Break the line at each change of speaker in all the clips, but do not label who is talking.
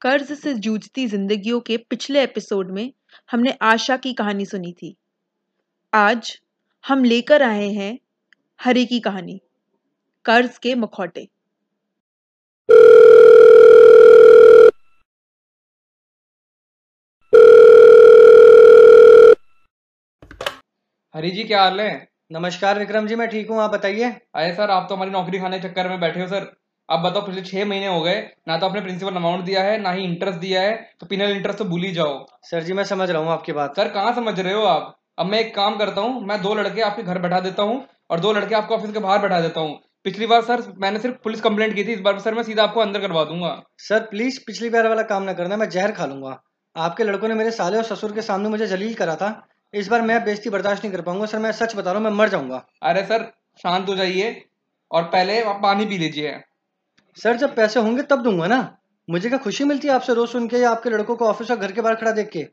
कर्ज से जूझती जिंदगियों के पिछले एपिसोड में हमने आशा की कहानी सुनी थी। आज हम लेकर आए हैं हरि की कहानी, कर्ज के मखौटे।
हरी जी, क्या हाल है?
नमस्कार विक्रम जी, मैं ठीक हूँ, आप बताइए?
अरे सर, आप तो हमारी नौकरी खाने चक्कर में बैठे हो, सर। आप बताओ पिछले छह महीने हो गए ना तो आपने प्रिंसिपल अमाउंट दिया है ना ही इंटरेस्ट दिया है तो पिनल इंटरेस्ट तो भूल ही जाओ।
सर जी मैं समझ रहा हूँ आपकी बात।
सर कहाँ समझ रहे हो आप? अब मैं एक काम करता हूँ मैं दो लड़के आपके घर बैठा देता हूँ और दो लड़के आपको ऑफ़िस के बाहर बैठा देता हूँ। पिछली बार सर मैंने सिर्फ़ पुलिस कंप्लेंट की थी इस बार सर मैं सीधा आपको अंदर करवा दूँगा।
सर प्लीज़ पिछली बार वाला काम ना करना मैं जहर खा लूँगा। आपके लड़कों ने मेरे साले और ससुर के सामने मुझे जलील करा था। इस बार मैं बेइज्जती बर्दाश्त नहीं कर पाऊँगा सर मैं सच बता रहा हूँ मैं मर जाऊँगा।
अरे सर शांत हो जाइए और पहले आप पानी पी लीजिए।
सर जब पैसे होंगे तब दूँगा ना। मुझे क्या खुशी मिलती है आपसे रोज सुन के या आपके लड़कों को ऑफ़िस और घर के बाहर खड़ा देख के?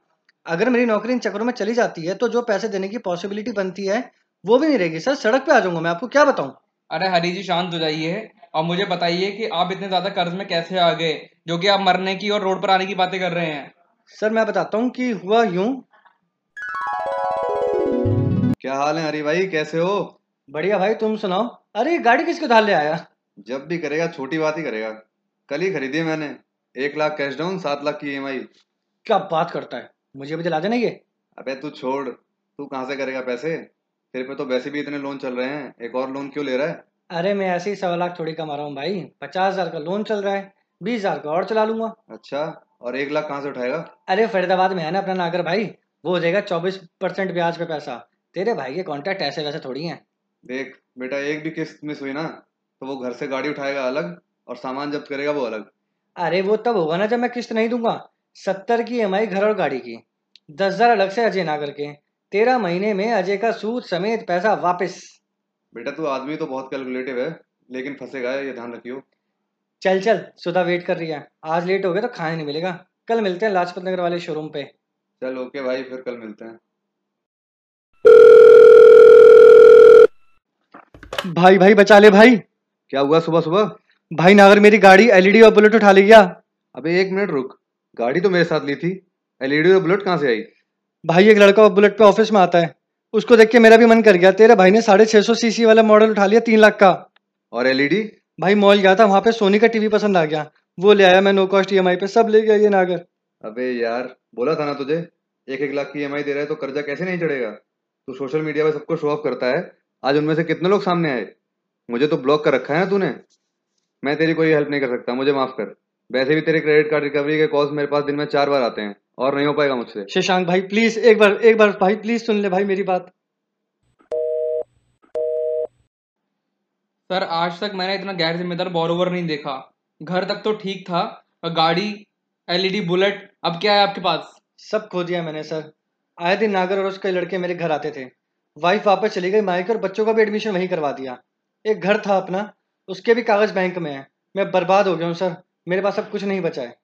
अगर मेरी नौकरी इन चक्रों में चली जाती है तो जो पैसे देने की पॉसिबिलिटी बनती है वो भी नहीं रहेगी। सर सड़क पे आ जाऊँगा मैं आपको क्या बताऊँ?
अरे हरी जी शांत हो जाइए और मुझे बताइए कि आप इतने ज़्यादा कर्ज में कैसे आ गए जो कि आप मरने की और रोड पर आने की बातें कर रहे हैं।
सर मैं बताता हूँ कि हुआ यूँ।
क्या हाल है हरी भाई? कैसे हो?
बढ़िया भाई तुम सुनाओ। अरे ये गाड़ी किसके धार ले आया?
जब भी करेगा छोटी बात ही करेगा। कल ही खरीदी है मैंने। एक लाख कैश डाउन सात लाख की ईएमआई
क्या बात करता है? मुझे भी दिला देना ये।
अबे तू छोड़। तू कहाँ से करेगा पैसे? तेरे पे तो वैसे भी इतने लोन चल रहे हैं। एक और लोन क्यों ले रहा है?
अरे मैं ऐसे ही सवा लाख थोड़ी कमा रहा हूँ भाई। पचास हज़ार का लोन चल रहा है। बीस हज़ार का और चला लूँगा।
अच्छा और एक लाख कहाँ से उठाएगा?
अरे फरीदाबाद में है ना अपना नागर भाई। वो हो जाएगा चौबीस परसेंट ब्याज पे पैसा। तेरे भाई के कॉन्टैक्ट ऐसे वैसे थोड़ी हैं।
देख बेटा एक भी किस्त मिस हुई ना तो वो घर से गाड़ी उठाएगा अलग और सामान जब्त करेगा वो अलग।
अरे वो तब होगा ना जब मैं किस्त नहीं दूँगा। सत्तर की एम घर और गाड़ी की। दस हज़ार अलग से अजय ना करके तेरह महीने में अजय का सूद समेत पैसा वापस।
बेटा तू आदमी तो बहुत कैलकुलेटिव है लेकिन फंसेगा ये ध्यान रखियो।
चल चल सुधा वेट कर रही है। आज लेट हो गया तो खाने नहीं मिलेगा। कल मिलते हैं लाजपत नगर वाले शोरूम पे।
चल ओके भाई फिर कल मिलते हैं।
भाई भाई बचा ले भाई।
क्या हुआ सुबह सुबह?
भाई नागर मेरी गाड़ी एलईडी और बुलेट उठा ले गया
अबे एक मिनट रुक। गाड़ी तो मेरे साथ ली थी। एलईडी और बुलेट कहाँ से आई?
भाई एक लड़का बुलेट पे ऑफ़िस में आता है। उसको देख के मेरा भी मन कर गया। तेरे भाई ने साढ़े छह सौ सीसी वाला मॉडल उठा लिया तीन लाख का।
और एलईडी
भाई मॉल गया था वहाँ पे सोनी का टीवी पसंद आ गया। वो ले आया मैं नो कॉस्ट ईएमआई पे। सब ले गया ये नागर।
अबे यार बोला था ना तुझे एक एक लाख की ईएमआई दे रहा है तो कर्जा कैसे नहीं चढ़ेगा? तू सोशल मीडिया पे सबको शो ऑफ़ करता है। आज उनमें से कितने लोग सामने आए? मुझे तो ब्लॉक कर रखा है ना तूने? मैं तेरी कोई हेल्प नहीं कर सकता मुझे माफ़ कर। वैसे भी तेरे क्रेडिट कार्ड रिकवरी के कॉल्स मेरे पास दिन में चार बार आते हैं और नहीं हो पाएगा मुझसे।
शशांक भाई प्लीज़ एक बार एक बार भाई प्लीज़ सुन ले भाई मेरी बात।
सर आज तक मैंने इतना गैर जिम्मेदार बोरोवर नहीं देखा। घर तक तो ठीक था गाड़ी एलईडी बुलेट अब क्या है आपके पास?
सब खो दिया मैंने सर। आए दिन नागर और उसके लड़के मेरे घर आते थे। वाइफ वापस चली गई माइक और बच्चों का भी एडमिशन वहीं करवा दिया। एक घर था अपना, उसके भी कागज़ बैंक में है। मैं बर्बाद हो गया हूँ, सर। मेरे पास अब कुछ नहीं बचा है।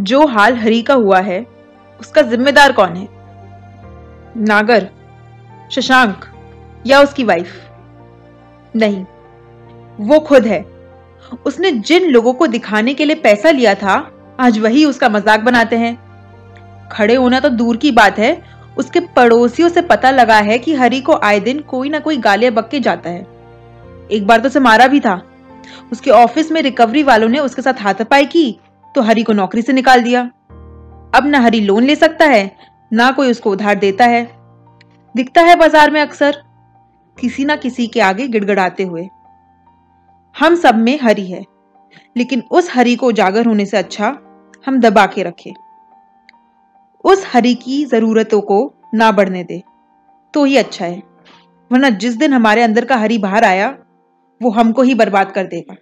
जो हाल हरी का हुआ है, उसका जिम्मेदार कौन है? नागर, शशांक, या उसकी वाइफ नहीं, वो खुद है। उसने जिन लोगों को दिखाने के लिए पैसा लिया था, आज वही उसका मज़ाक बनाते हैं। खड़े होना तो दूर की बात है उसके पड़ोसियों से पता लगा है कि हरी को आए दिन कोई ना कोई गालियाँ बक के जाता है। एक बार तो उसे मारा भी था। उसके ऑफ़िस में रिकवरी वालों ने उसके साथ हाथापाई की तो हरी को नौकरी से निकाल दिया। अब ना हरी लोन ले सकता है, ना कोई उसको उधार देता है। दिखता है बाज़ार में अक्सर, किसी ना किसी के आगे गिड़गड़ाते हुए। हम सब में हरी है, लेकिन उस हरी को उजागर होने से अच्छा हम दबा के रखें। उस हरी की जरूरतों को ना बढ़ने दे। तो ही अच्छा है, वरना जिस दिन हमारे अंदर का हरी बाहर आया, वो हमको ही बर्बाद कर देगा।